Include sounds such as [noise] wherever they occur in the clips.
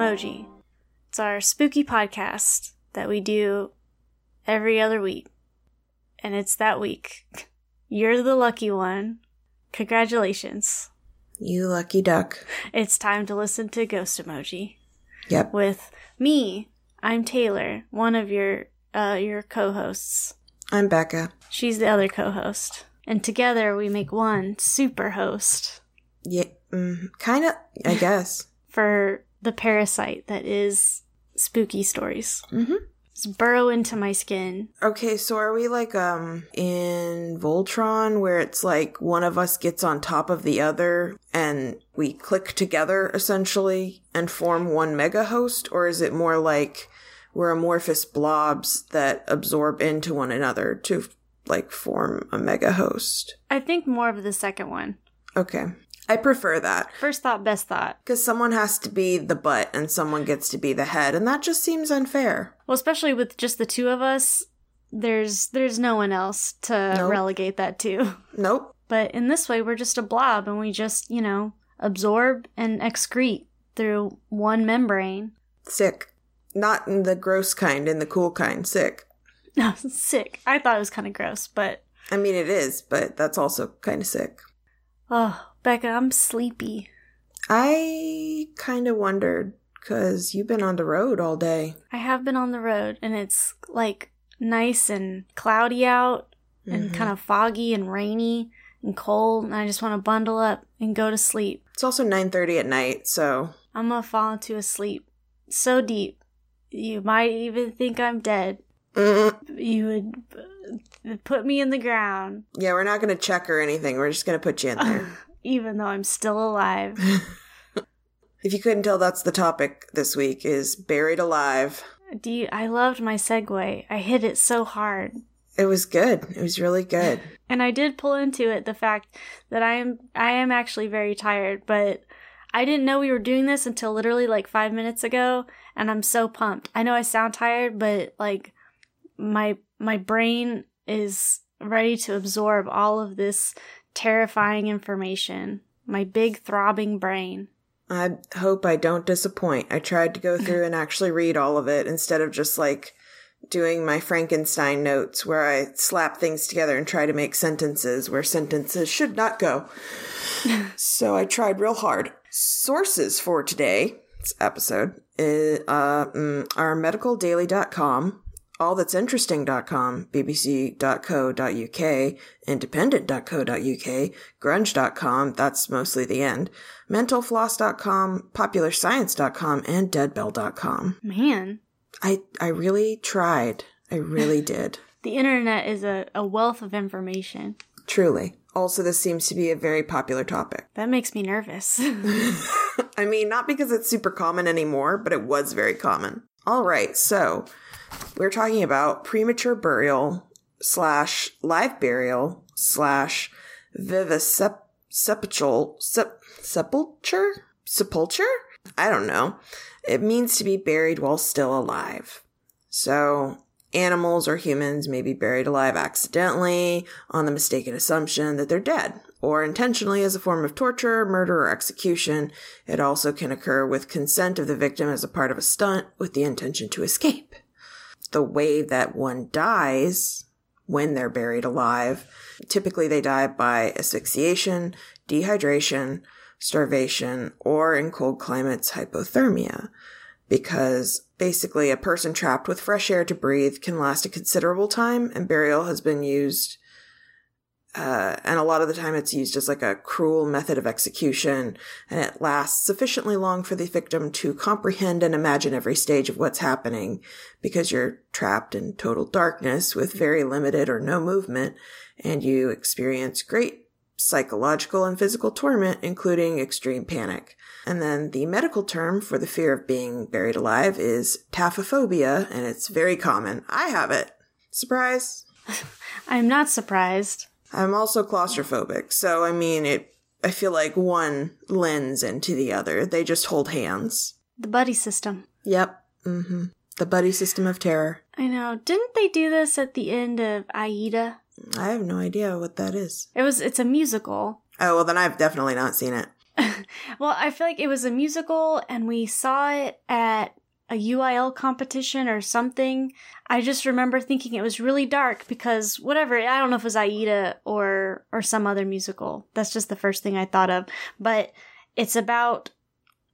Emoji. It's our spooky podcast that we do every other week. And it's that week. [laughs] You're the lucky one. Congratulations. You lucky duck. It's time to listen to Ghost Emoji Yep. with me. I'm Taylor, one of your uh your co-hosts. I'm Becca. She's the other co-host. And together we make one super host Yeah, mm, kind of, I guess. [laughs] for the parasite that is spooky stories. mm-hmm. Just burrow into my skin. Okay, so are we like um in Voltron where it's like one of us gets on top of the other and we click together essentially and form one mega host or is it more like we're amorphous blobs that absorb into one another to like form a mega host? I think more of the second one. Okay. I prefer that. First thought, best thought. Because someone has to be the butt and someone gets to be the head, and that just seems unfair. Well, especially with just the two of us, there's there's no one else to Nope. relegate that to. Nope. But in this way, we're just a blob and we just, you know, absorb and excrete through one membrane. Sick. Not in the gross kind, in the cool kind. Sick. No, [laughs] sick. I thought it was kind of gross, but I mean, it is, but that's also kind of sick. oh, Becca, I'm sleepy. I kind of wondered, because you've been on the road all day. I have been on the road and it's like nice and cloudy out and Mhm. kind of foggy and rainy and cold and I just want to bundle up and go to sleep. It's also 9.30 at night, so... I'm gonna fall into a sleep so deep you might even think I'm dead. Mm. You would put me in the ground Yeah, we're not going to check or anything. We're just going to put you in there. [laughs] even though I'm still alive. [laughs] if you couldn't tell, that's the topic this week, is buried alive. Do you, I loved my segue. I hit it so hard. It was good. It was really good. [laughs] And I did pull into it the fact that I am I am actually very tired, but I didn't know we were doing this until literally like 5 minutes ago and I'm so pumped. I know I sound tired, but like my my brain is ready to absorb all of this terrifying information. My big throbbing brain. I hope I don't disappoint. I tried to go [laughs] through and actually read all of it instead of just like doing my Frankenstein notes where I slap things together and try to make sentences where sentences should not go. [laughs] so I tried real hard. Sources for today's episode is, uh, mm, are medicaldaily.com, allthat'sinteresting.com, bbc.co.uk, independent.co.uk, grunge.com, that's mostly the end, mentalfloss.com, popularscience.com, and deadbell.com. Man, I, I really tried. I really [laughs] did. the internet is a, a wealth of information. Truly. Also, this seems to be a very popular topic. That makes me nervous. [laughs] [laughs] I mean, not because it's super common anymore, but it was very common. All right, so we're talking about premature burial slash live burial slash vivisepulture sep- sepulture sepulture. I don't know. It means to be buried while still alive. So animals or humans may be buried alive accidentally on the mistaken assumption that they're dead, or intentionally as a form of torture, murder, or execution. It also can occur with consent of the victim as a part of a stunt with the intention to escape. The way that one dies when they're buried alive, typically they die by asphyxiation, dehydration, starvation, or in cold climates, hypothermia. Because basically a person trapped with fresh air to breathe can last a considerable time and burial has been used uh, and a lot of the time it's used as like a cruel method of execution and it lasts sufficiently long for the victim to comprehend and imagine every stage of what's happening because you're trapped in total darkness with very limited or no movement and you experience great psychological and physical torment, including extreme panic. And then the medical term for the fear of being buried alive is taphophobia, and it's very common. I have it. Surprise. [laughs] I'm not surprised. I'm also claustrophobic, so I mean, it. I feel like one lends into the other. They just hold hands. The buddy system. Yep. Mm-hmm. The buddy system of terror. I know. Didn't they do this at the end of Aida? I have no idea what that is. It was. It's a musical. Oh well, then I've definitely not seen it. [laughs] well, I feel like it was a musical and we saw it at a UIL competition or something. I just remember thinking it was really dark because whatever, I don't know if it was Aida or or some other musical. That's just the first thing I thought of. But it's about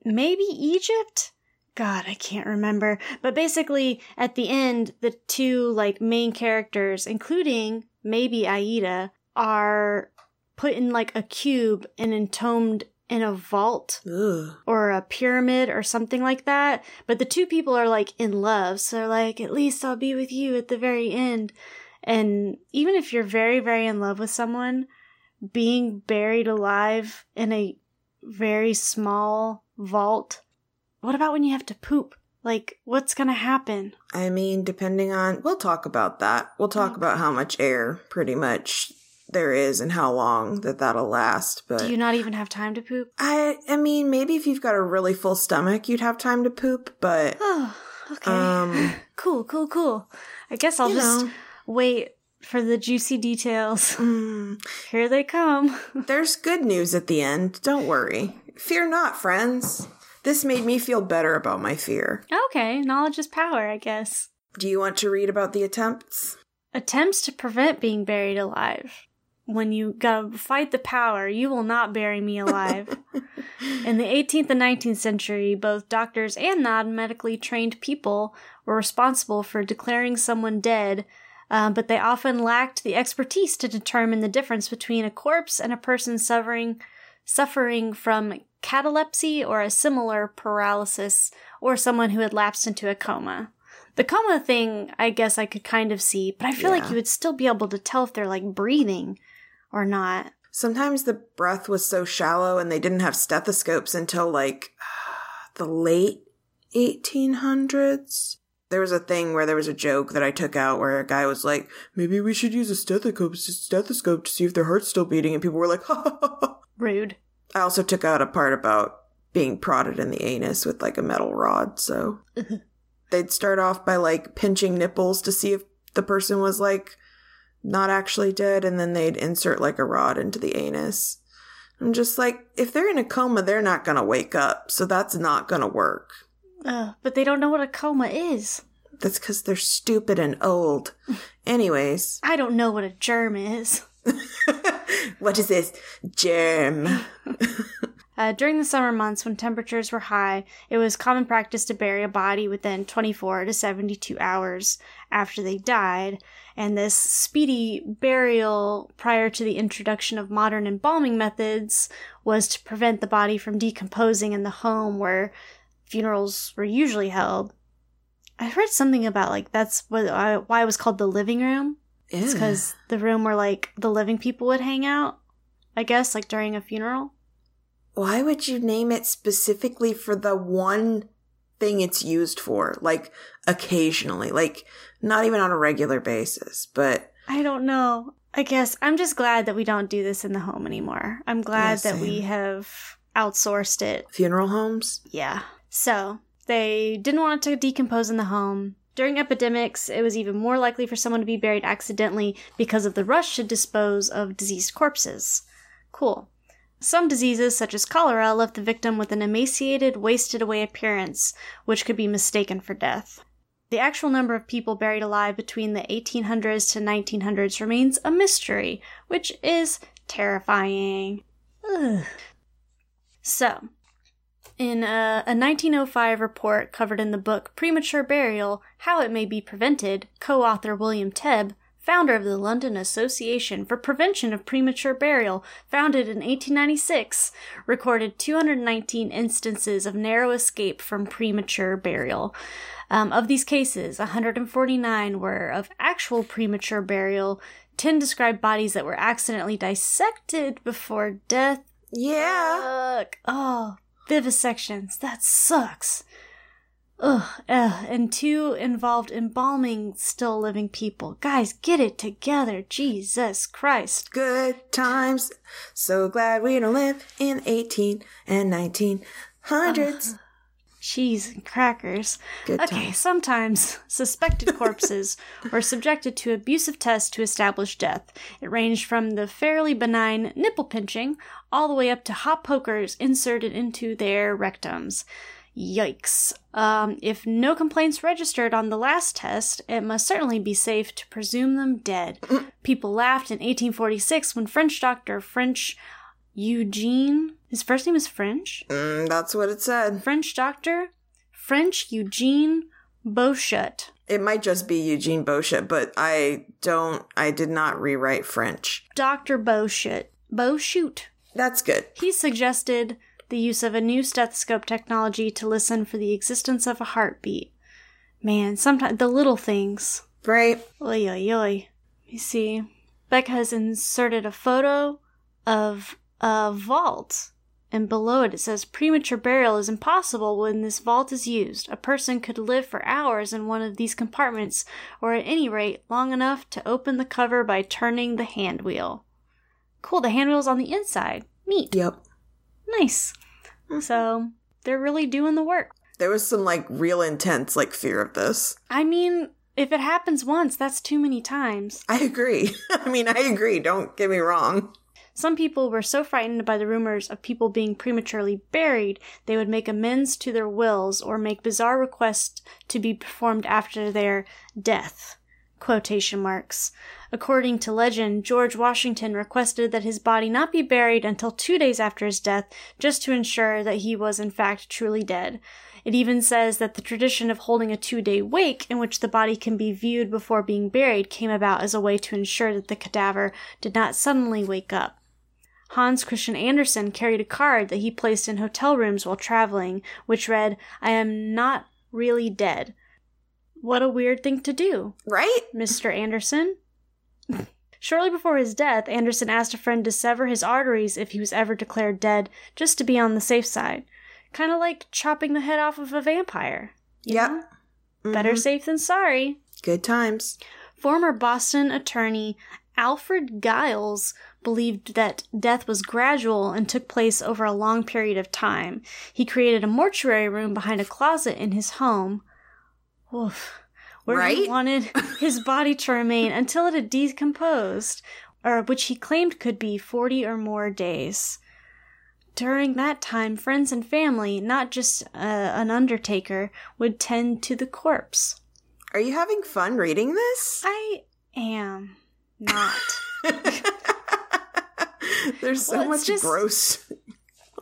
maybe Egypt? God, I can't remember. But basically at the end, the two like main characters, including maybe Aida, are put in like a cube and entombed in a vault Ugh. or a pyramid or something like that. But the two people are like in love, so they're like, at least I'll be with you at the very end. And even if you're very, very in love with someone, being buried alive in a very small vault, what about when you have to poop? Like, what's gonna happen? I mean, depending on, we'll talk about that. We'll talk Okay. about how much air, pretty much, there is and how long that that'll last. But Do you not even have time to poop? I, I mean, maybe if you've got a really full stomach, you'd have time to poop. But [sighs] Oh, okay. um, [laughs] cool, cool, cool. I guess I'll just know, wait for the juicy details. [laughs] mm, Here they come. [laughs] there's good news at the end. Don't worry. Fear not, friends. This made me feel better about my fear. Okay, knowledge is power, I guess. Do you want to read about the attempts? Attempts to prevent being buried alive. When you gotta fight the power, you will not bury me alive. [laughs] In the 18th and 19th century, both doctors and non medically trained people were responsible for declaring someone dead, uh, but they often lacked the expertise to determine the difference between a corpse and a person suffering suffering from catalepsy or a similar paralysis, or someone who had lapsed into a coma. The coma thing, I guess I could kind of see, but I feel like you would still be able to tell if they're like breathing or not. Sometimes the breath was so shallow and they didn't have stethoscopes until like [sighs] the late 1800s. There was a thing where there was a joke that I took out where a guy was like, maybe we should use a stethoscope, stethoscope to see if their heart's still beating. And people were like, ha ha ha. ha. Rude. I also took out a part about being prodded in the anus with like a metal rod. So [laughs] they'd start off by like pinching nipples to see if the person was like not actually dead, and then they'd insert like a rod into the anus. I'm just like, if they're in a coma, they're not gonna wake up, so that's not gonna work. Ugh, but they don't know what a coma is. That's because they're stupid and old. Anyways, I don't know what a germ is. [laughs] what is this germ? [laughs] Uh, during the summer months when temperatures were high, it was common practice to bury a body within 24 to 72 hours after they died, and this speedy burial prior to the introduction of modern embalming methods was to prevent the body from decomposing in the home where funerals were usually held. I heard something about like that's what I, why it was called the living room. It's because the room where like the living people would hang out. I guess like during a funeral. Why would you name it specifically for the one thing it's used for? Like occasionally, like not even on a regular basis, but I don't know. I guess I'm just glad that we don't do this in the home anymore. I'm glad Yeah, that we have outsourced it. funeral homes? Yeah. So, they didn't want it to decompose in the home. During epidemics, it was even more likely for someone to be buried accidentally because of the rush to dispose of diseased corpses. Cool. Some diseases, such as cholera, left the victim with an emaciated, wasted away appearance, which could be mistaken for death. The actual number of people buried alive between the 1800s to 1900s remains a mystery, which is terrifying. Ugh. So, in a, a 1905 report covered in the book Premature Burial How It May Be Prevented, co author William Tebb, founder of the London Association for Prevention of Premature Burial, founded in 1896, recorded 219 instances of narrow escape from premature burial. Um, of these cases, 149 were of actual premature burial, 10 described bodies that were accidentally dissected before death. Yeah. Fuck. Oh, vivisections. That sucks. Ugh, ugh. And two involved embalming still living people. Guys, get it together. Jesus Christ. Good times. So glad we don't live in 18 and 1900s. Cheese and crackers. Good Okay, times. sometimes suspected [laughs] corpses were subjected to abusive tests to establish death. It ranged from the fairly benign nipple pinching all the way up to hot pokers inserted into their rectums. Yikes. Um, if no complaints registered on the last test, it must certainly be safe to presume them dead. [clears throat] People laughed in 1846 when French doctor French Eugene, his first name is French? Mm, that's what it said. French doctor French Eugene Bouchet. It might just be Eugene Bouchet, but I don't, I did not rewrite French. Dr. Bouchet. Bouchute. That's good. He suggested the use of a new stethoscope technology to listen for the existence of a heartbeat. Man, sometimes the little things. Right? Oi, oi, oi. You see, Beck has inserted a photo of a vault, and below it it says premature burial is impossible when this vault is used. A person could live for hours in one of these compartments, or at any rate, long enough to open the cover by turning the hand wheel. Cool, the hand wheel's on the inside. Neat. Yep. Nice. So, mm-hmm. they're really doing the work. There was some like real intense like fear of this. I mean, if it happens once, that's too many times. I agree. [laughs] I mean, I agree. Don't get me wrong. Some people were so frightened by the rumors of people being prematurely buried, they would make amends to their wills or make bizarre requests to be performed after their death. Quotation marks. According to legend, George Washington requested that his body not be buried until two days after his death, just to ensure that he was in fact truly dead. It even says that the tradition of holding a two day wake in which the body can be viewed before being buried came about as a way to ensure that the cadaver did not suddenly wake up. Hans Christian Andersen carried a card that he placed in hotel rooms while traveling, which read, I am not really dead. What a weird thing to do, Right? Mr. Andersen. [laughs] Shortly before his death, Andersen asked a friend to sever his arteries if he was ever declared dead, just to be on the safe side. Kind of like chopping the head off of a vampire. Yep. know? Mm-hmm. Better safe than sorry. Good times. Former Boston attorney Alfred Giles believed that death was gradual and took place over a long period of time. He created a mortuary room behind a closet in his home. Oof. Where he wanted [laughs] his body to remain until it had decomposed, or which he claimed could be 40 or more days. During that time, friends and family, not just uh, an undertaker, would tend to the corpse. Are you having fun reading this? I am not. [laughs] There's so Well, much just- gross.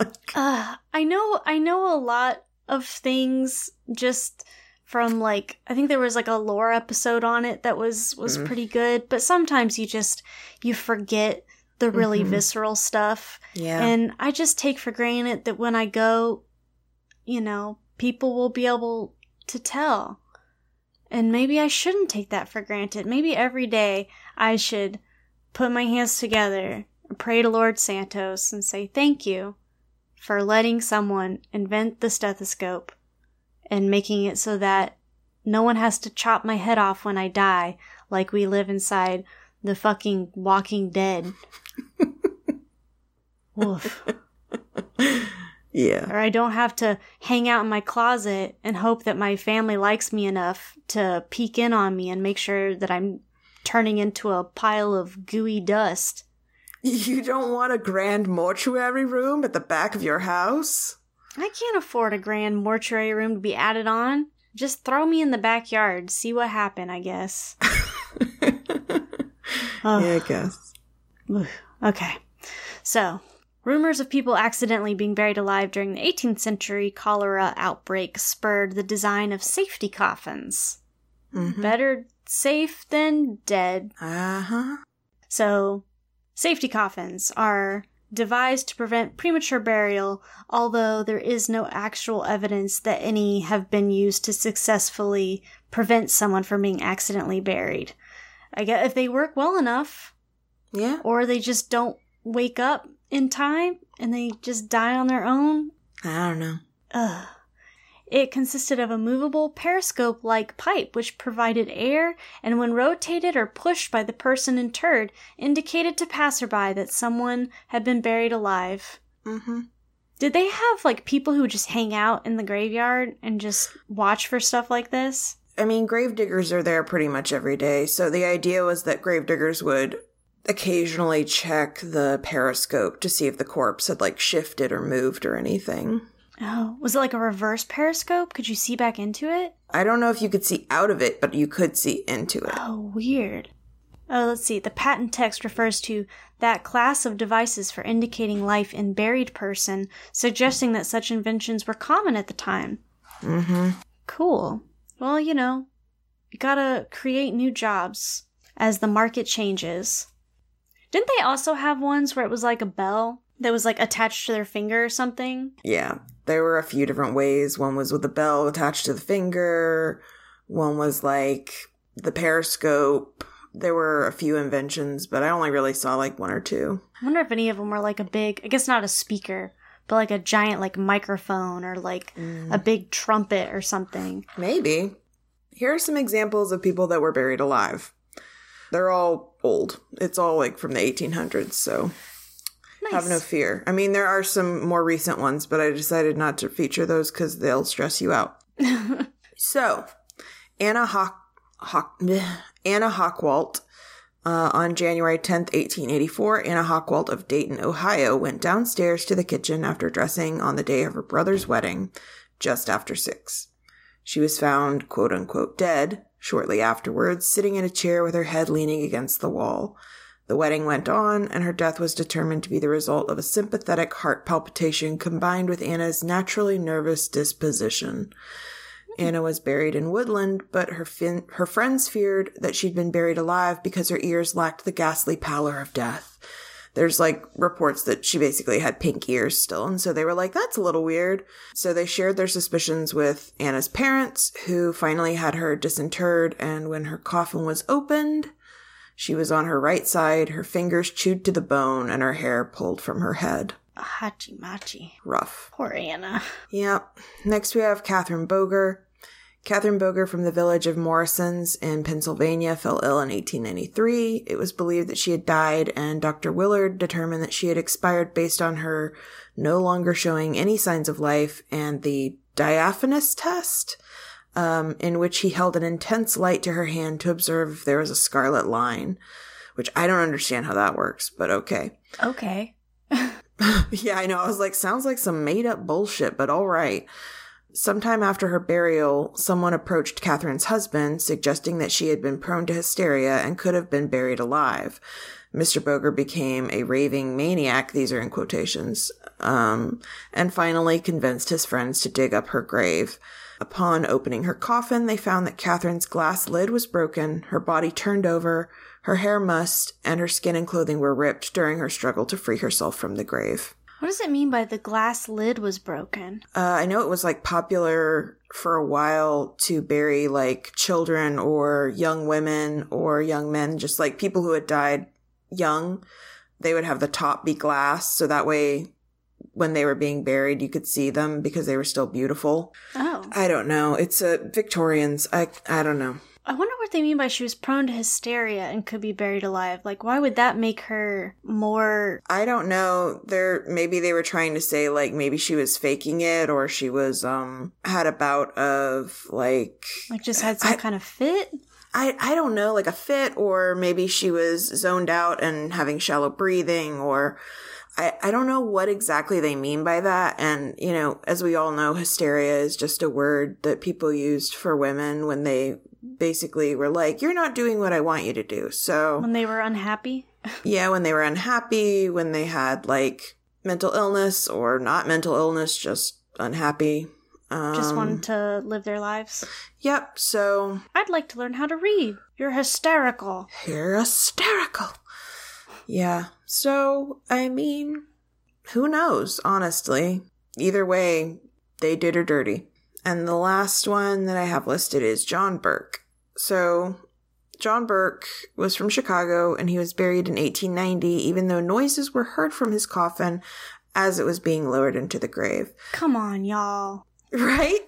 [laughs] uh, I know I know a lot of things just from like I think there was like a lore episode on it that was was Mm. pretty good, but sometimes you just you forget the really Mhm. visceral stuff. Yeah. And I just take for granted that when I go, you know, people will be able to tell. And maybe I shouldn't take that for granted. Maybe every day I should put my hands together pray to Lord Santos and say thank you for letting someone invent the stethoscope and making it so that no one has to chop my head off when I die like we live inside the fucking Walking Dead. [laughs] Woof. yeah. Or I don't have to hang out in my closet and hope that my family likes me enough to peek in on me and make sure that I'm turning into a pile of gooey dust. You don't want a grand mortuary room at the back of your house? I can't afford a grand mortuary room to be added on. Just throw me in the backyard, see what happen, [laughs] I guess. Ugh. Yeah, I guess. Okay. So, rumors of people accidentally being buried alive during the 18th century cholera outbreak spurred the design of safety coffins. Mhm. Better safe than dead. Uh-huh. So, safety coffins are devised to prevent premature burial, although there is no actual evidence that any have been used to successfully prevent someone from being accidentally buried. I guess if they work well enough, Yeah. or they just don't wake up in time and they just die on their own. I don't know. Ugh. It consisted of a movable periscope like pipe which provided air and, when rotated or pushed by the person interred, indicated to passerby that someone had been buried alive. Mm-hmm. Did they have like people who would just hang out in the graveyard and just watch for stuff like this? I mean, gravediggers are there pretty much every day, so the idea was that gravediggers would occasionally check the periscope to see if the corpse had like shifted or moved or anything. Oh, was it like a reverse periscope? Could you see back into it? I don't know if you could see out of it, but you could see into it. Oh, weird. Oh, let's see. The patent text refers to that class of devices for indicating life in buried person, suggesting that such inventions were common at the time. Mm-hmm. Cool. Well, you know, you gotta create new jobs as the market changes. Didn't they also have ones where it was like a bell that was like attached to their finger or something? Yeah, there were a few different ways. One was with a bell attached to the finger. One was like the periscope. There were a few inventions, but I only really saw like one or two. I wonder if any of them were like a big, I guess not a speaker, but like a giant like microphone or like mm. a big trumpet or something. Maybe. Here are some examples of people that were buried alive. They're all old. It's all like from the 1800s, so Nice. have no fear. I mean, there are some more recent ones, but I decided not to feature those because they'll stress you out. [laughs] so, Anna Hock, Hock bleh, Anna Hochwalt, uh, on January 10th, 1884, Anna Hochwalt of Dayton, Ohio, went downstairs to the kitchen after dressing on the day of her brother's wedding, just after six. She was found, quote unquote, dead shortly afterwards, sitting in a chair with her head leaning against the wall. The wedding went on, and her death was determined to be the result of a sympathetic heart palpitation combined with Anna's naturally nervous disposition. Anna was buried in Woodland, but her fin- her friends feared that she'd been buried alive because her ears lacked the ghastly pallor of death. There's like reports that she basically had pink ears still, and so they were like, that's a little weird. So they shared their suspicions with Anna's parents, who finally had her disinterred, and when her coffin was opened, she was on her right side, her fingers chewed to the bone, and her hair pulled from her head. Hachi machi. Rough. Poor Anna. Yep. Next we have Catherine Boger. Catherine Boger from the village of Morrison's in Pennsylvania fell ill in 1893. It was believed that she had died, and Dr. Willard determined that she had expired based on her no longer showing any signs of life and the diaphanous test, um, in which he held an intense light to her hand to observe if there was a scarlet line, which I don't understand how that works, but okay. [laughs] Okay. yeah, I know. I was like, sounds like some made up bullshit, but all right. Sometime after her burial, someone approached Catherine's husband, suggesting that she had been prone to hysteria and could have been buried alive. Mr. Boger became a raving maniac, these are in quotations, um, and finally convinced his friends to dig up her grave. Upon opening her coffin, they found that Catherine's glass lid was broken, her body turned over, her hair mussed, and her skin and clothing were ripped during her struggle to free herself from the grave. What does it mean by the glass lid was broken? Uh, I know it was like popular for a while to bury like children or young women or young men, just like people who had died young. They would have the top be glass, so that way when they were being buried, you could see them because they were still beautiful. Oh. I don't know. It's a Victorians. I I don't know. I wonder what they mean by she was prone to hysteria and could be buried alive. Like, why would that make her more. I don't know. There maybe they were trying to say like maybe she was faking it or she was um had a bout of like Like, just had some I- kind of fit? I I don't know, like a fit or maybe she was zoned out and having shallow breathing or I, I don't know what exactly they mean by that. And, you know, as we all know, hysteria is just a word that people used for women when they basically were like, you're not doing what I want you to do. So, When they were unhappy? [laughs] yeah, when they were unhappy, when they had like mental illness or not mental illness, just unhappy. Um, Just wanted to live their lives? Yep. So I'd like to learn how to read. You're hysterical. you're hysterical. Yeah. So, I mean, who knows, honestly. Either way, they did her dirty. And the last one that I have listed is John Burke. So, John Burke was from Chicago and he was buried in 1890, even though noises were heard from his coffin as it was being lowered into the grave. Come on, y'all. Right?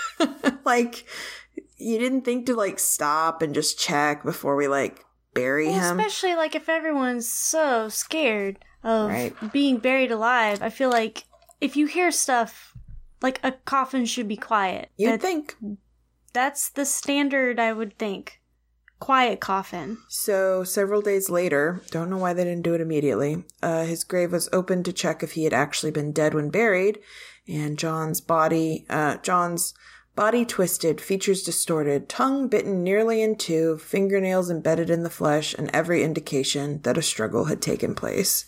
[laughs] like, you didn't think to like stop and just check before we like bury Well, him. especially like if everyone's so scared of Right. being buried alive. I feel like if you hear stuff, like a coffin should be quiet. You'd That- think. that's the standard, I would think. quiet coffin. So, several days later, don't know why they didn't do it immediately, uh, his grave was opened to check if he had actually been dead when buried, and John's body, uh, John's body twisted, features distorted, tongue bitten nearly in two, fingernails embedded in the flesh, and every indication that a struggle had taken place.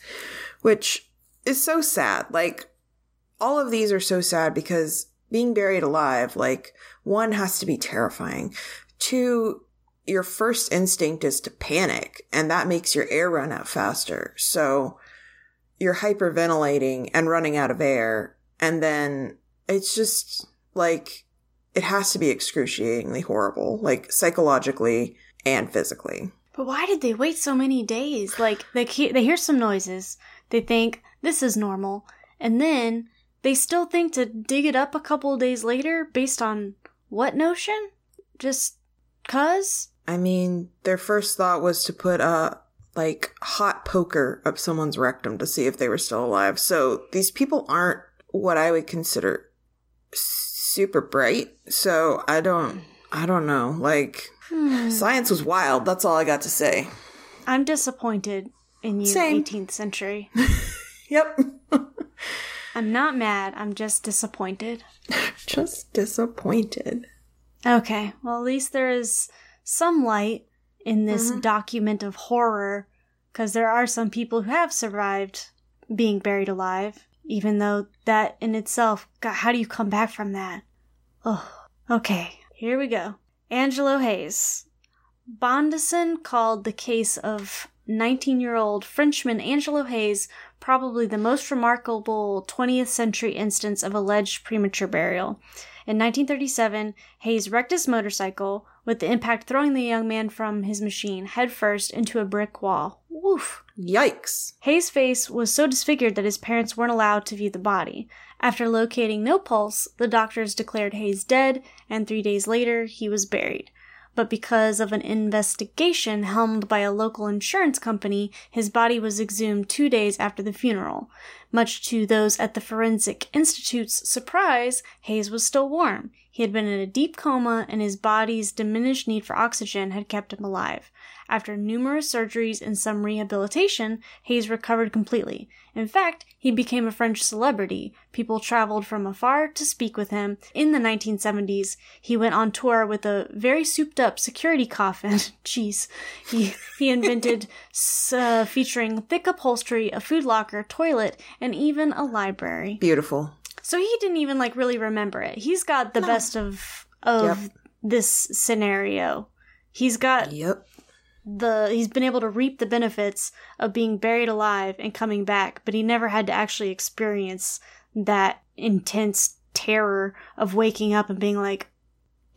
Which is so sad. Like, all of these are so sad because being buried alive, like, one has to be terrifying. Two, your first instinct is to panic and that makes your air run out faster. So you're hyperventilating and running out of air. And then it's just like, it has to be excruciatingly horrible, like psychologically and physically. But why did they wait so many days? Like they he- they hear some noises, they think this is normal, and then they still think to dig it up a couple days later based on what notion? Just cuz? I mean, their first thought was to put a like hot poker up someone's rectum to see if they were still alive. So these people aren't what I would consider super bright. So I don't I don't know. Like Hmm. science was wild. That's all I got to say. I'm disappointed in you, Same. 18th century. [laughs] Yep. [laughs] I'm not mad, I'm just disappointed. [laughs] Just disappointed. Okay, well, at least there is some light in this document of horror, because there are some people who have survived being buried alive, even though that in itself, God, how do you come back from that? Oh, okay, here we go. Angelo Hayes. Bondeson called the case of 19 year old Frenchman Angelo Hayes probably the most remarkable 20th century instance of alleged premature burial. In 1937, Hayes wrecked his motorcycle, with the impact throwing the young man from his machine headfirst into a brick wall. Woof. Yikes. Hayes' face was so disfigured that his parents weren't allowed to view the body. After locating no pulse, the doctors declared Hayes dead, and three days later, he was buried. But because of an investigation helmed by a local insurance company, his body was exhumed two days after the funeral. Much to those at the Forensic Institute's surprise, Hayes was still warm. He had been in a deep coma, and his body's diminished need for oxygen had kept him alive. After numerous surgeries and some rehabilitation, Hayes recovered completely. In fact, he became a French celebrity. People traveled from afar to speak with him. In the 1970s, he went on tour with a very souped up security coffin. [laughs] Jeez. He, he invented uh, featuring thick upholstery, a food locker, toilet, and even a library. Beautiful. So he didn't even like really remember it. He's got the best of of Yep. this scenario. He's got Yep. the he's been able to reap the benefits of being buried alive and coming back, but he never had to actually experience that intense terror of waking up and being like,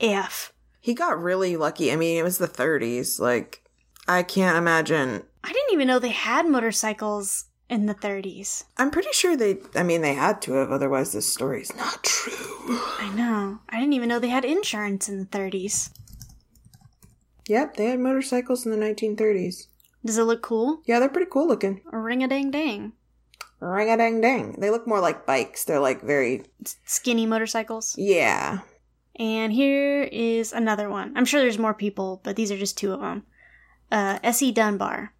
"F." He got really lucky. I mean, it was the 30s. Like, I can't imagine. I didn't even know they had motorcycles in the 30s. I'm pretty sure they, I mean, they had to have, otherwise, this story's not true. [sighs] I know. I didn't even know they had insurance in the 30s. Yep, they had motorcycles in the 1930s. Does it look cool? Yeah, they're pretty cool looking. Ring a ding ding. Ring a dang dang. They look more like bikes. They're like very, Skinny motorcycles. yeah. And here is another one. I'm sure there's more people, but these are just two of them. Uh, S.E. Dunbar.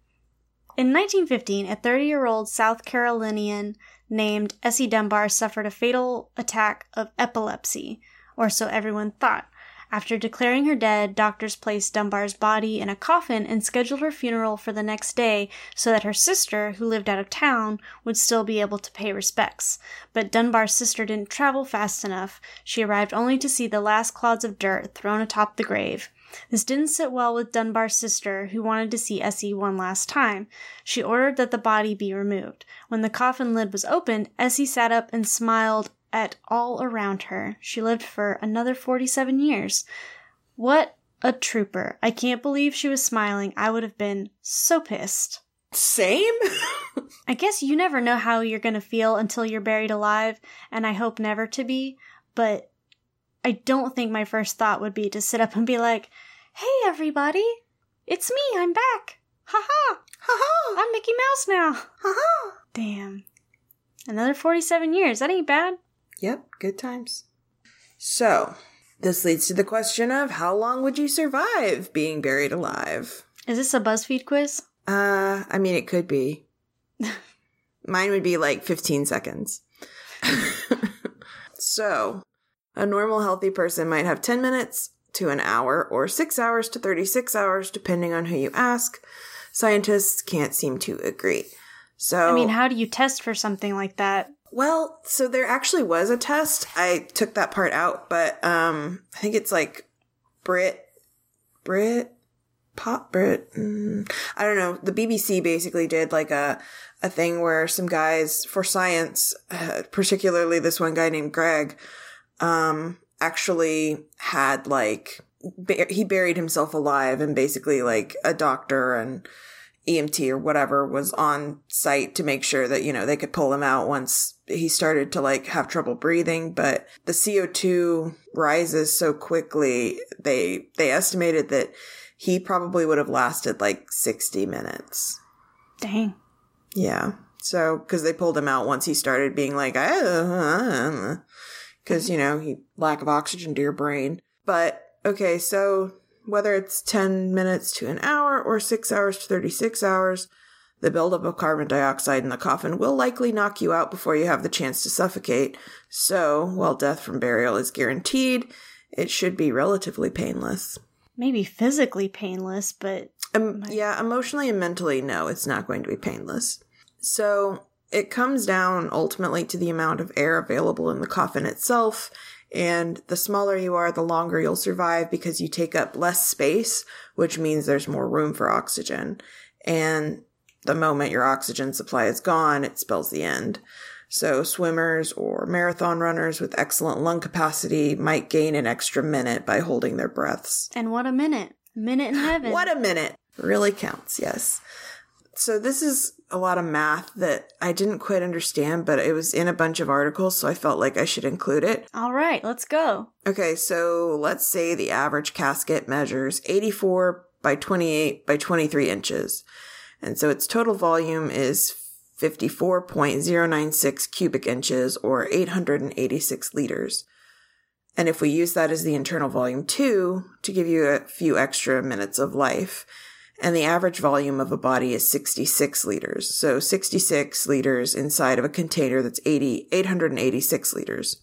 In 1915, a 30 year old South Carolinian named S.E. Dunbar suffered a fatal attack of epilepsy, or so everyone thought. After declaring her dead, doctors placed Dunbar's body in a coffin and scheduled her funeral for the next day so that her sister, who lived out of town, would still be able to pay respects. But Dunbar's sister didn't travel fast enough. She arrived only to see the last clods of dirt thrown atop the grave. This didn't sit well with Dunbar's sister, who wanted to see Essie one last time. She ordered that the body be removed. When the coffin lid was opened, Essie sat up and smiled at all around her. She lived for another 47 years. What a trooper. I can't believe she was smiling. I would have been so pissed. Same? I guess you never know how you're going to feel until you're buried alive, and I hope never to be, but I don't think my first thought would be to sit up and be like, hey everybody, it's me, I'm back. Ha ha, Ha ha! I'm Mickey Mouse now. Ha ha! Damn. Another 47 years, that ain't bad. Yep, good times. So, This leads to the question of how long would you survive being buried alive? Is this a BuzzFeed quiz? Uh, I mean, it could be. [laughs] Mine would be like 15 seconds. [laughs] so, a normal healthy person might have 10 minutes to an hour or 6 hours to 36 hours, depending on who you ask. Scientists can't seem to agree. So, I mean, how do you test for something like that? well, so there actually was a test. I took that part out, but um, I think it's like Brit, Brit, Pop Brit. Mm, I don't know. The BBC basically did like a a thing where some guys for science, uh, particularly this one guy named Greg, um, actually had like ba- he buried himself alive, and basically like a doctor and EMT or whatever was on site to make sure that, you know, they could pull him out once he started to like have trouble breathing. But the CO2 rises so quickly, they, they estimated that he probably would have lasted like 60 minutes. Dang. Yeah. So, cause they pulled him out once he started being like, ah, cause, you know, he, lack of oxygen to your brain. But, okay, so whether it's 10 minutes to an hour or 6 hours to 36 hours, the buildup of carbon dioxide in the coffin will likely knock you out before you have the chance to suffocate. So, while death from burial is guaranteed, it should be relatively painless. Maybe physically painless, but Um, yeah, emotionally and mentally, no, it's not going to be painless. So it comes down ultimately to the amount of air available in the coffin itself. And the smaller you are, the longer you'll survive because you take up less space, which means there's more room for oxygen. And the moment your oxygen supply is gone, it spells the end. So swimmers or marathon runners with excellent lung capacity might gain an extra minute by holding their breaths. and what a minute. A minute in [sighs] heaven. What a minute. Really counts, yes. So this is a lot of math that I didn't quite understand, but it was in a bunch of articles, so I felt like I should include it. All right, let's go. Okay, so let's say the average casket measures 84 by 28 by 23 inches. And so its total volume is 54.096 cubic inches or 886 liters. And if we use that as the internal volume too, to give you a few extra minutes of life, and the average volume of a body is 66 liters. So 66 liters inside of a container that's 80, 886 liters,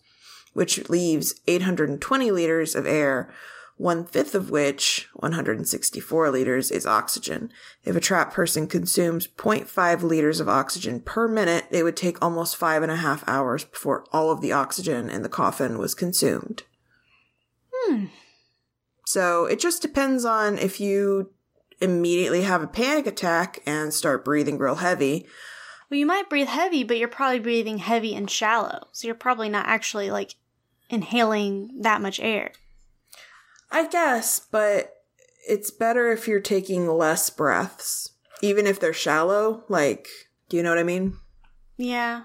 which leaves 820 liters of air, one fifth of which, 164 liters, is oxygen. If a trapped person consumes 0.5 liters of oxygen per minute, it would take almost five and a half hours before all of the oxygen in the coffin was consumed. Hmm. So it just depends on if you immediately have a panic attack and start breathing real heavy. Well, you might breathe heavy, but you're probably breathing heavy and shallow. So you're probably not actually like inhaling that much air. I guess, but it's better if you're taking less breaths, even if they're shallow. Like, do you know what I mean? Yeah.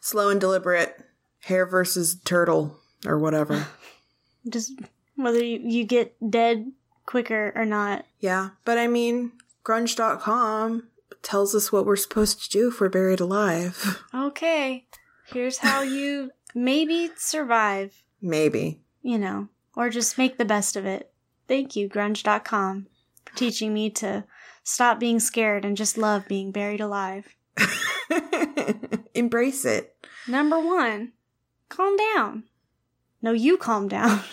Slow and deliberate, hare versus turtle, or whatever. [laughs] Just whether you, you get dead quicker or not. yeah, but I mean, grunge.com tells us what we're supposed to do if we're buried alive. [laughs] Okay. Here's how you maybe survive, Maybe. you know, or just make the best of it. Thank you, grunge.com, for teaching me to stop being scared and just love being buried alive. [laughs] Embrace it. Number one, calm down. No, you calm down. [laughs]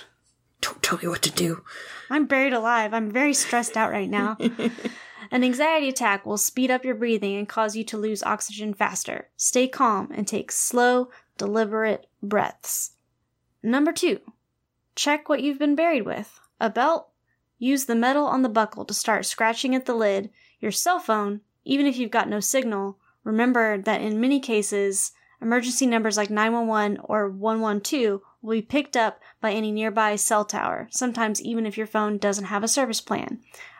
Don't tell me what to do. I'm buried alive. I'm very stressed out right now. [laughs] An anxiety attack will speed up your breathing and cause you to lose oxygen faster. Stay calm and take slow, deliberate breaths. Number two, check what you've been buried with. A belt? Use the metal on the buckle to start scratching at the lid. Your cell phone, even if you've got no signal, remember that in many cases, emergency numbers like 911 or 112 will be picked up by any nearby cell tower, sometimes even if your phone doesn't have a service plan.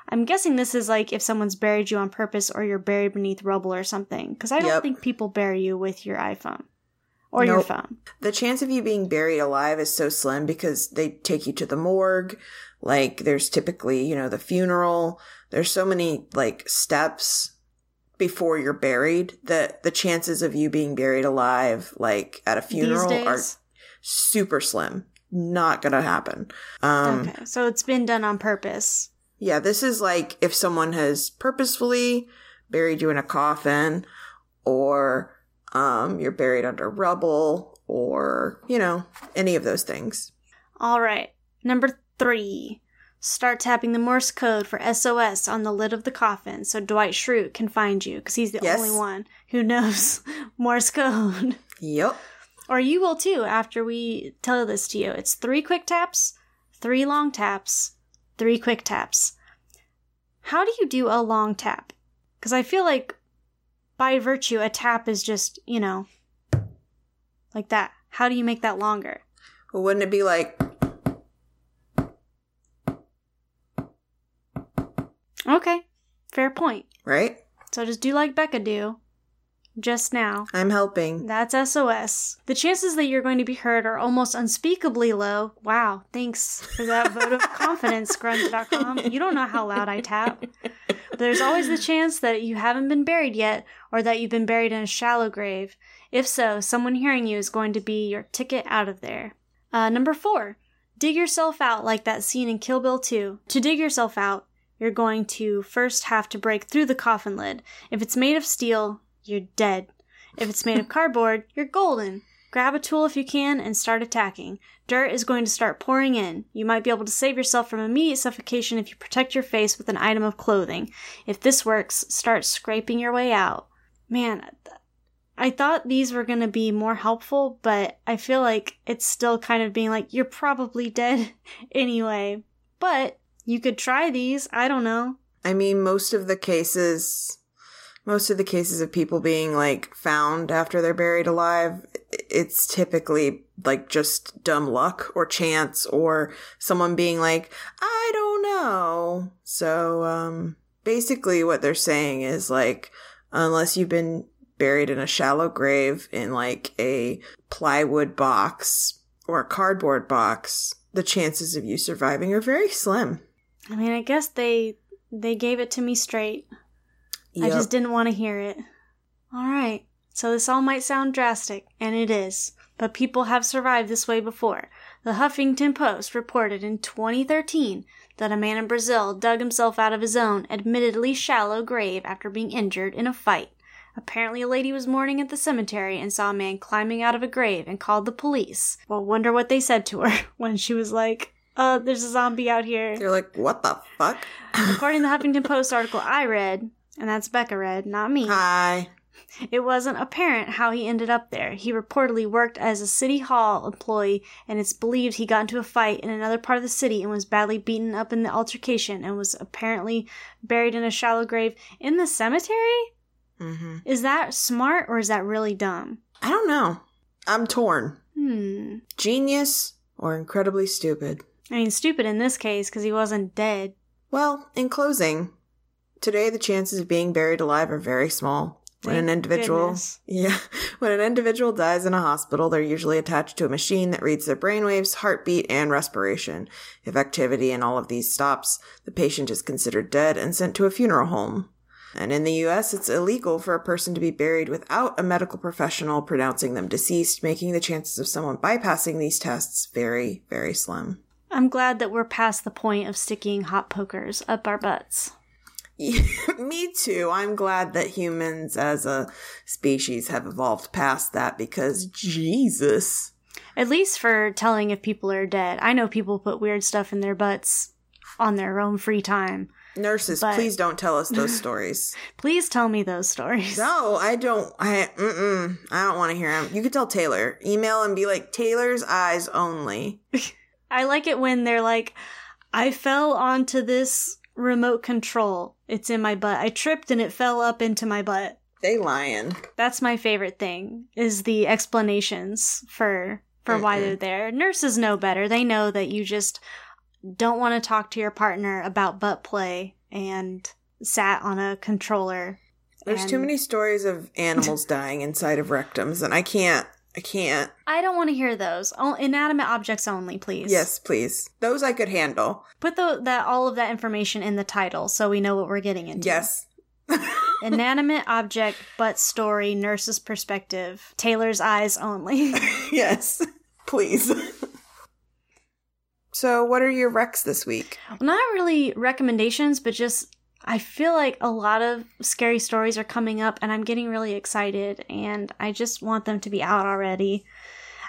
I'm guessing this is like if someone's buried you on purpose or you're buried beneath rubble or something, because I don't Yep. think people bury you with your iPhone or your phone. The chance of you being buried alive is so slim because they take you to the morgue. Like, there's typically, you know, the funeral. There's so many, like, steps before you're buried that the chances of you being buried alive, like, at a funeral are super slim. not gonna happen. Um, okay, so it's been done on purpose. Yeah, this is like if someone has purposefully buried you in a coffin, or um, you're buried under rubble, or you know any of those things. All right, number three. Start tapping the Morse code for SOS on the lid of the coffin so Dwight Schrute can find you because he's the Yes. only one who knows [laughs] Morse code. Yep. Or you will too after we tell this to you. It's three quick taps, three long taps, three quick taps. How do you do a long tap? Because I feel like by virtue, a tap is just, you know, like that. How do you make that longer? Well, wouldn't it be like Okay, fair point. right? So just do like Becca do just now. I'm helping. That's SOS. The chances that you're going to be heard are almost unspeakably low. Wow, thanks for that vote of [laughs] confidence, grunge.com. You don't know how loud I tap. But there's always the chance that you haven't been buried yet or that you've been buried in a shallow grave. If so, someone hearing you is going to be your ticket out of there. Uh, number four, dig yourself out like that scene in Kill Bill 2. To dig yourself out, you're going to first have to break through the coffin lid. If it's made of steel, you're dead. If it's made of cardboard, you're golden. Grab a tool if you can and start attacking. Dirt is going to start pouring in. You might be able to save yourself from immediate suffocation if you protect your face with an item of clothing. If this works, start scraping your way out. Man, I thought these were going to be more helpful, but I feel like it's still kind of being like, you're probably dead [laughs] anyway. But you could try these. I don't know. I mean, most of the cases, most of the cases of people being like found after they're buried alive, it's typically like just dumb luck or chance or someone being like, I don't know. So, um, basically what they're saying is like, unless you've been buried in a shallow grave in like a plywood box or a cardboard box, the chances of you surviving are very slim. I mean, I guess they they gave it to me straight. I just didn't want to hear it. All right. So this all might sound drastic, and it is, but people have survived this way before. The Huffington Post reported in 2013 that a man in Brazil dug himself out of his own, admittedly shallow grave after being injured in a fight. Apparently, a lady was mourning at the cemetery and saw a man climbing out of a grave and called the police. Well, wonder what they said to her [laughs] when she was like, uh, there's a zombie out here. They're like, what the fuck? According to the Huffington Post article I read, and that's Becca read, not me, Hi. it wasn't apparent how he ended up there. He reportedly worked as a city hall employee, and it's believed he got into a fight in another part of the city and was badly beaten up in the altercation and was apparently buried in a shallow grave in the cemetery? hmm Is that smart or is that really dumb? I don't know. I'm torn. Hmm. Genius or incredibly stupid. I mean, stupid in this case because he wasn't dead. Well, in closing, today the chances of being buried alive are very small. When an individual, goodness. yeah, [laughs] when an individual dies in a hospital, they're usually attached to a machine that reads their brainwaves, heartbeat, and respiration. If activity in all of these stops, the patient is considered dead and sent to a funeral home. And in the US, it's illegal for a person to be buried without a medical professional pronouncing them deceased, making the chances of someone bypassing these tests very, very slim. I'm glad that we're past the point of sticking hot pokers up our butts. [laughs] Me too. I'm glad that humans as a species have evolved past that because Jesus. At least for telling if people are dead. I know people put weird stuff in their butts on their own free time. Nurses, But- please don't tell us those [laughs] stories. Please tell me those stories. No, I don't. I mm-mm, I don't want to hear them. You could tell Taylor. Email and be like Taylor's eyes only. [laughs] I like it when they're like, I fell onto this remote control. It's in my butt. I tripped and it fell up into my butt. They lying. That's my favorite thing is the explanations for for why Mm-mm. they're there. Nurses know better. They know that you just don't want to talk to your partner about butt play and sat on a controller. There's too many stories of animals dying inside of rectums, and I can't. I can't. I don't want to hear those. Oh, inanimate objects only, please. Yes, please. Those I could handle. Put the, that all of that information in the title so we know what we're getting into. Yes. [laughs] Inanimate object, but story, nurse's perspective, Taylor's eyes only. [laughs] [laughs] yes. Please. So, what are your recs this week? Well, not really recommendations, but just I feel like a lot of scary stories are coming up and I'm getting really excited and I just want them to be out already.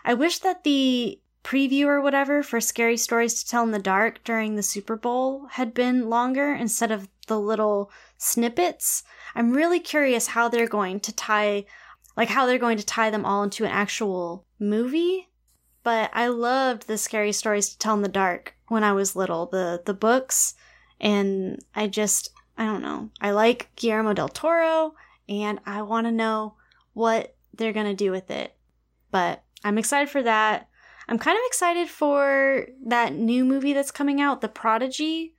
I wish that the preview or whatever for scary stories to tell in the dark during the Super Bowl had been longer instead of the little snippets. I'm really curious how they're going to tie like how they're going to tie them all into an actual movie. But I loved the scary stories to tell in the dark when I was little, the the books, and I just I don't know. I like Guillermo del Toro and I want to know what they're going to do with it. But I'm excited for that. I'm kind of excited for that new movie that's coming out, The Prodigy.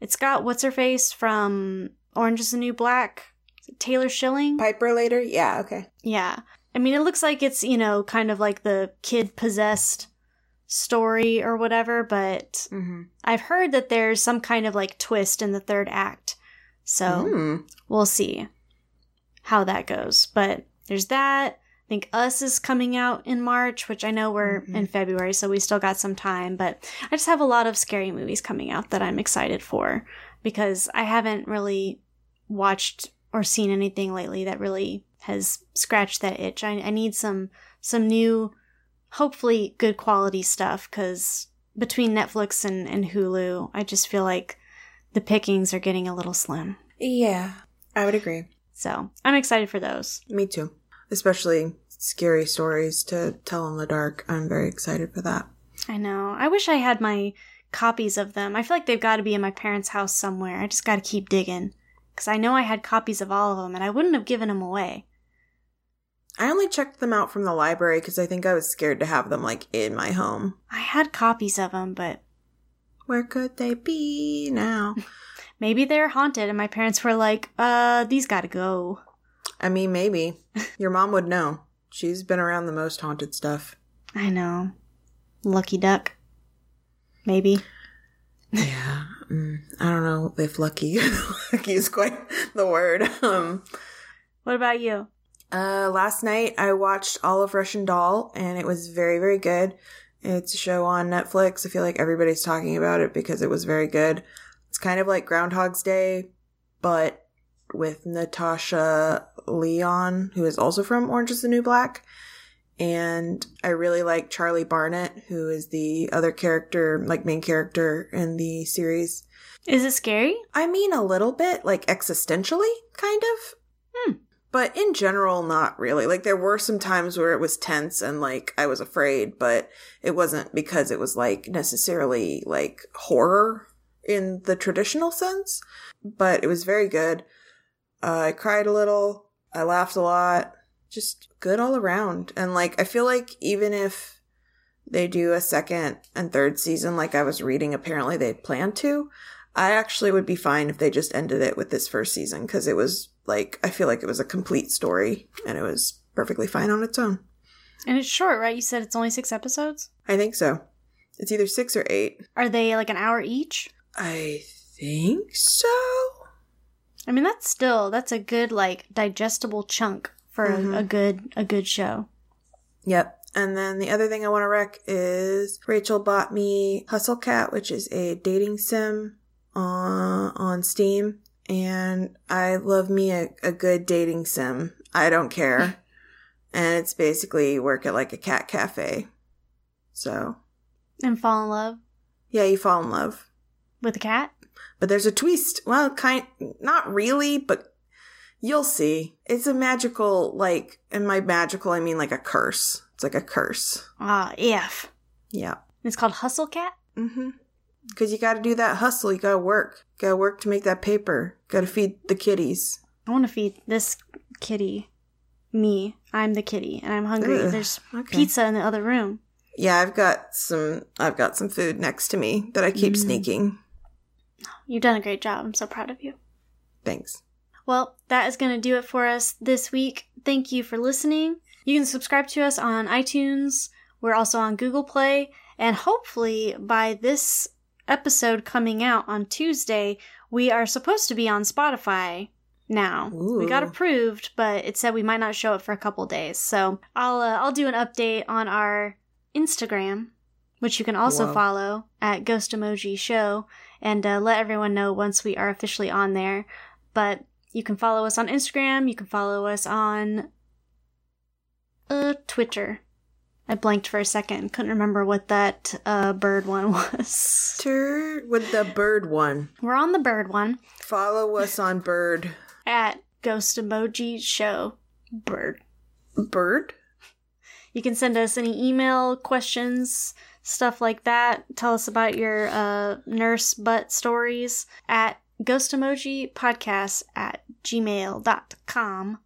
It's got what's her face from Orange is the New Black, Taylor Schilling. Piper later? Yeah, okay. Yeah. I mean, it looks like it's, you know, kind of like the kid possessed story or whatever, but Mm-hmm. I've heard that there's some kind of like twist in the third act. So Mm. we'll see how that goes. But there's that. I think Us is coming out in March, which I know we're Mhm. in February, so we still got some time. But I just have a lot of scary movies coming out that I'm excited for because I haven't really watched or seen anything lately that really has scratched that itch. I, I need some some new, hopefully good quality stuff because between Netflix and, and Hulu, I just feel like the pickings are getting a little slim. Yeah, I would agree. So I'm excited for those. Me too. Especially scary stories to tell in the dark. I'm very excited for that. I know. I wish I had my copies of them. I feel like they've got to be in my parents' house somewhere. I just got to keep digging. Because I know I had copies of all of them and I wouldn't have given them away. I only checked them out from the library because I think I was scared to have them like in my home. I had copies of them, but Where could they be now? [laughs] maybe they're haunted and my parents were like, uh, these gotta go. I mean, maybe. Your mom would know. She's been around the most haunted stuff. I know. Lucky duck. Maybe. Yeah. Mm, I don't know if lucky [laughs] lucky is quite the word. Um What about you? uh last night I watched all of Russian Doll and it was very very good. It's a show on Netflix. I feel like everybody's talking about it because it was very good. It's kind of like Groundhog's Day but with Natasha Lyonne who is also from Orange is the New Black. And I really like Charlie Barnett, who is the other character, like main character in the series. Is it scary? I mean, a little bit, like existentially, kind of. Hmm. But in general, not really. Like, there were some times where it was tense and, like, I was afraid, but it wasn't because it was, like, necessarily, like, horror in the traditional sense. But it was very good. Uh, I cried a little. I laughed a lot. Just good all around. And, like, I feel like even if they do a second and third season, like I was reading, apparently they plan to, I actually would be fine if they just ended it with this first season because it was like I feel like it was a complete story and it was perfectly fine on its own. And it's short, right? You said it's only six episodes? I think so. It's either six or eight. Are they like an hour each? I think so. I mean, that's still that's a good like digestible chunk for a- Mhm. a, good a good show. Yep. And then the other thing I want to rec is Rachel bought me Hustle Cat, which is a dating sim on on Steam, and I love me a, a good dating sim. I don't care, [laughs] and it's basically work at like a cat cafe. So And fall in love yeah, you fall in love, with a cat. but there's a twist. Well, kind not really, but you'll see. It's a magical like, and my magical I mean like a curse. It's like a curse. Ah, if Yeah. it's called Hustle Cat. Mm-hmm. Because you got to do that hustle. You got to work. Got to work to make that paper. Got to feed the kitties. I want to feed this kitty. Me, I'm the kitty, and I'm hungry. Ugh, There's okay. pizza in the other room. Yeah, I've got some. I've got some food next to me that I keep Mm. sneaking. You've done a great job. I'm so proud of you. Thanks. Well, that is going to do it for us this week. Thank you for listening. You can subscribe to us on iTunes. We're also on Google Play. And hopefully, by this episode coming out on Tuesday, we are supposed to be on Spotify now. We got approved, but it said we might not show it for a couple days. So I'll uh, I'll do an update on our Instagram which you can also Whoa. follow at Ghost Emoji Show and uh, let everyone know once we are officially on there. But you can follow us on Instagram. You can follow us on uh, Twitter. I blanked for a second. Couldn't remember what that uh, bird one [laughs] was. Tur- with the bird one. We're on the bird one Follow us on bird. at Ghost Emoji Show Bird. Bird? You can send us any email questions, stuff like that. Tell us about your uh, nurse butt stories at ghost emoji podcast at gmail.com.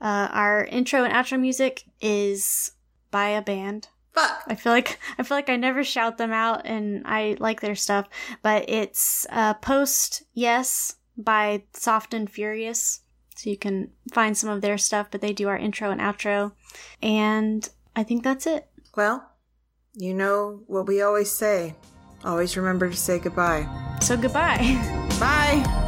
Uh, our intro and outro music is by a band. Fuck. I feel like I feel like I never shout them out, and I like their stuff. But it's uh, Post Yes by Soft and Furious, so you can find some of their stuff. But they do our intro and outro, and I think that's it. Well, you know what we always say. Always remember to say goodbye. So goodbye. [laughs] Bye.